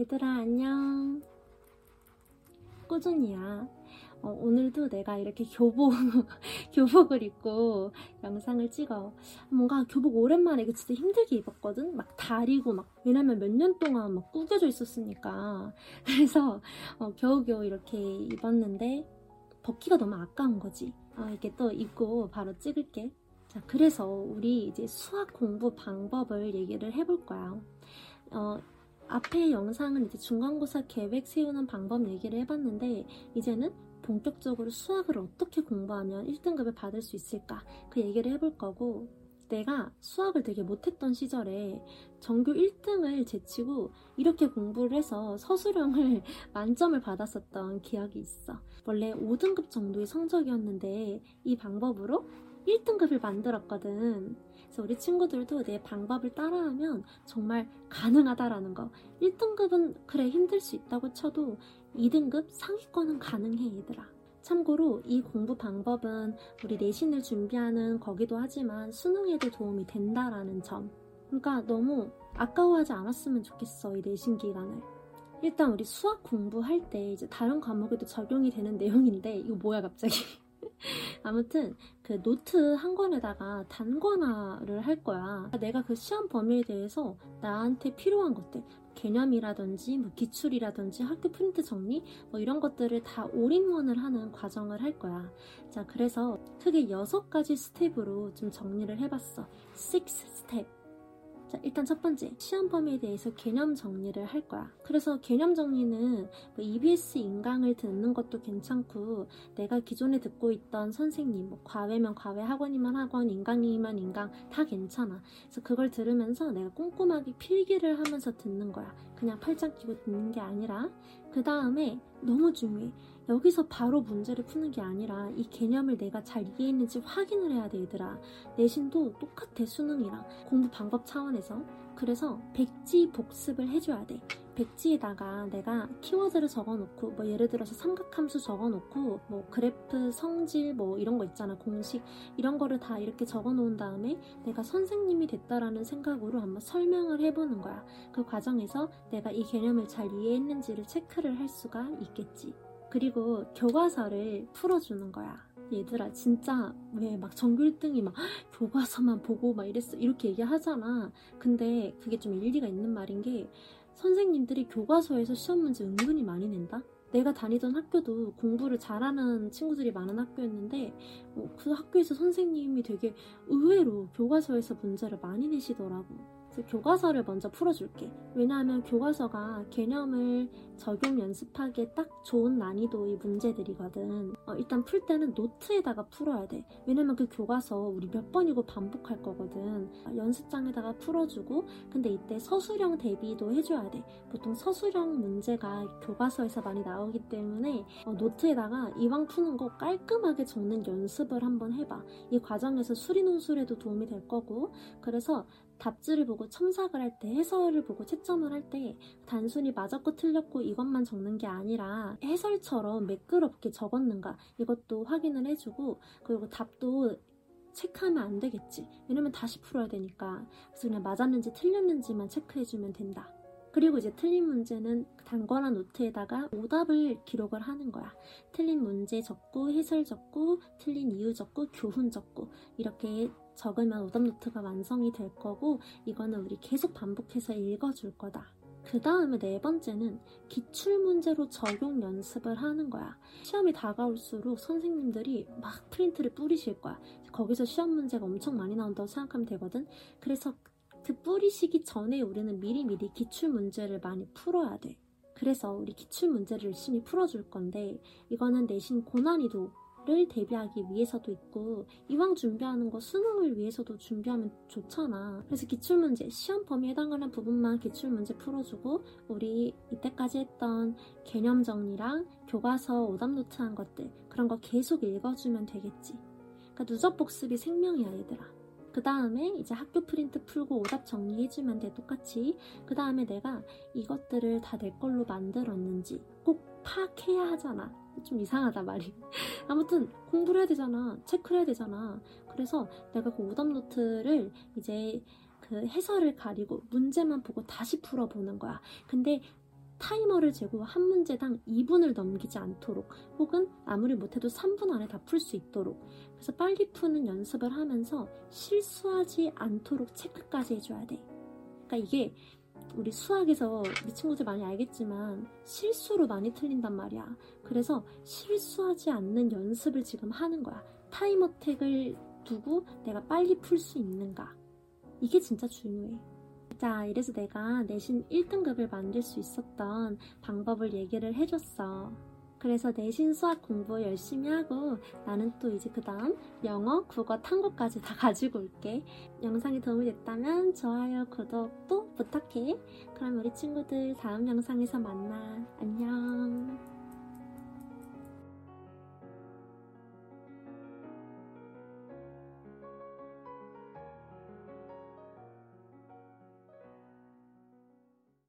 얘들아 안녕. 꾸준이야. 어, 오늘도 내가 이렇게 교복 교복을 입고 영상을 찍어. 뭔가 교복 오랜만에 이거 진짜 힘들게 입었거든? 막 다리고 막 왜냐면 몇 년 동안 막 구겨져 있었으니까. 그래서 어, 겨우겨우 이렇게 입었는데 벗기가 너무 아까운 거지. 아, 이렇게 또 입고 바로 찍을게. 자 그래서 우리 이제 수학 공부 방법을 얘기를 해볼 거야. 어, 앞에 영상은 이제 중간고사 계획 세우는 방법 얘기를 해봤는데 이제는 본격적으로 수학을 어떻게 공부하면 1등급을 받을 수 있을까 그 얘기를 해볼 거고 내가 수학을 되게 못했던 시절에 전교 1등을 제치고 이렇게 공부를 해서 서술형을 만점을 받았었던 기억이 있어. 원래 5등급 정도의 성적이었는데 이 방법으로 1등급을 만들었거든. 그래서 우리 친구들도 내 방법을 따라하면 정말 가능하다라는 거. 1등급은 그래 힘들 수 있다고 쳐도 2등급 상위권은 가능해 얘들아. 참고로 이 공부 방법은 우리 내신을 준비하는 거기도 하지만 수능에도 도움이 된다라는 점. 그러니까 너무 아까워하지 않았으면 좋겠어 이 내신 기간을. 일단 우리 수학 공부할 때 이제 다른 과목에도 적용이 되는 내용인데 이거 뭐야 갑자기? 아무튼 그 노트 한 권에다가 단권화를 할 거야. 내가 그 시험 범위에 대해서 나한테 필요한 것들 개념이라든지 뭐 기출이라든지 학교 프린트 정리 뭐 이런 것들을 다 all-in-one을 하는 과정을 할 거야. 자, 그래서 크게 여섯 가지 step으로 좀 정리를 해봤어. 6 스텝. 자, 일단 첫 번째, 시험 범위에 대해서 개념 정리를 할 거야. 그래서 개념 정리는 뭐 EBS 인강을 듣는 것도 괜찮고, 내가 기존에 듣고 있던 선생님, 뭐 과외면 과외, 학원이면 학원, 인강이면 인강, 다 괜찮아. 그래서 그걸 들으면서 내가 꼼꼼하게 필기를 하면서 듣는 거야. 그냥 팔짱 끼고 듣는 게 아니라, 그 다음에 너무 중요해. 여기서 바로 문제를 푸는 게 아니라 이 개념을 내가 잘 이해했는지 확인을 해야 돼 얘들아. 내신도 똑같아 수능이랑 공부 방법 차원에서. 그래서 백지 복습을 해줘야 돼. 백지에다가 내가 키워드를 적어놓고 뭐 예를 들어서 삼각함수 적어놓고 뭐 그래프 성질 뭐 이런 거 있잖아 공식. 이런 거를 다 이렇게 적어놓은 다음에 내가 선생님이 됐다라는 생각으로 한번 설명을 해보는 거야. 그 과정에서 내가 이 개념을 잘 이해했는지를 체크를 할 수가 있겠지 그리고 교과서를 풀어주는 거야. 얘들아 진짜 왜 막 전교 1등이 막 교과서만 보고 막 이랬어 이렇게 얘기하잖아. 근데 그게 좀 일리가 있는 말인 게 선생님들이 교과서에서 시험 문제 은근히 많이 낸다. 내가 다니던 학교도 공부를 잘하는 친구들이 많은 학교였는데 어, 그 학교에서 선생님이 되게 의외로 교과서에서 문제를 많이 내시더라고. 교과서를 먼저 풀어줄게. 왜냐하면 교과서가 개념을 적용 연습하기에 딱 좋은 난이도의 문제들이거든. 어, 일단 풀 때는 노트에다가 풀어야 돼. 왜냐면 그 교과서 우리 몇 번이고 반복할 거거든. 어, 연습장에다가 풀어주고, 근데 이때 서술형 대비도 해줘야 돼. 보통 서술형 문제가 교과서에서 많이 나오기 때문에 어, 노트에다가 이왕 푸는 거 깔끔하게 적는 연습을 한번 해봐. 이 과정에서 수리 논술에도 도움이 될 거고, 그래서 답지를 보고 첨삭을 할 때, 해설을 보고 채점을 할 때 단순히 맞았고 틀렸고 이것만 적는 게 아니라 해설처럼 매끄럽게 적었는가 이것도 확인을 해주고 그리고 답도 체크하면 안 되겠지. 왜냐면 다시 풀어야 되니까. 그래서 그냥 맞았는지 틀렸는지만 체크해주면 된다. 그리고 이제 틀린 문제는 단권한 노트에다가 오답을 기록을 하는 거야. 틀린 문제 적고, 해설 적고, 틀린 이유 적고, 교훈 적고, 이렇게 적으면 오답 노트가 완성이 될 거고 이거는 우리 계속 반복해서 읽어줄 거다. 그 다음에 네 번째는 기출문제로 적용 연습을 하는 거야. 시험이 다가올수록 선생님들이 막 프린트를 뿌리실 거야. 거기서 시험 문제가 엄청 많이 나온다고 생각하면 되거든. 그래서 그 뿌리시기 전에 우리는 미리미리 기출문제를 많이 풀어야 돼. 그래서 우리 기출문제를 열심히 풀어줄 건데 이거는 내신 고난이도 를 대비하기 위해서도 있고 이왕 준비하는 거 수능을 위해서도 준비하면 좋잖아. 그래서 기출문제, 시험 범위에 해당하는 부분만 기출문제 풀어주고 우리 이때까지 했던 개념 정리랑 교과서 오답노트 한 것들 그런 거 계속 읽어주면 되겠지. 그러니까 누적 복습이 생명이야 얘들아. 그 다음에 이제 학교 프린트 풀고 오답 정리해주면 돼 똑같이 그 다음에 내가 이것들을 다 내 걸로 만들었는지 꼭 파악해야 하잖아 좀 이상하다 말이. 아무튼 공부를 해야 되잖아. 체크를 해야 되잖아. 그래서 내가 그 오답 노트를 이제 그 해설을 가리고 문제만 보고 다시 풀어보는 거야. 근데 타이머를 재고 한 문제당 2분을 넘기지 않도록 혹은 아무리 못해도 3분 안에 다 풀 수 있도록. 그래서 빨리 푸는 연습을 하면서 실수하지 않도록 체크까지 해줘야 돼. 그러니까 이게 우리 수학에서 네 친구들 많이 알겠지만 실수로 많이 틀린단 말이야. 그래서 실수하지 않는 연습을 지금 하는 거야. time attack을 두고 내가 빨리 풀 수 있는가. 이게 진짜 중요해. 자, 이래서 내가 내신 1등급을 만들 수 있었던 방법을 얘기를 해줬어. 그래서 내신 수학 공부 열심히 하고 나는 또 이제 그 다음 영어, 국어, 탐구까지 다 가지고 올게. 영상이 도움이 됐다면 좋아요, 구독 또 부탁해. 그럼 우리 친구들 다음 영상에서 만나. 안녕.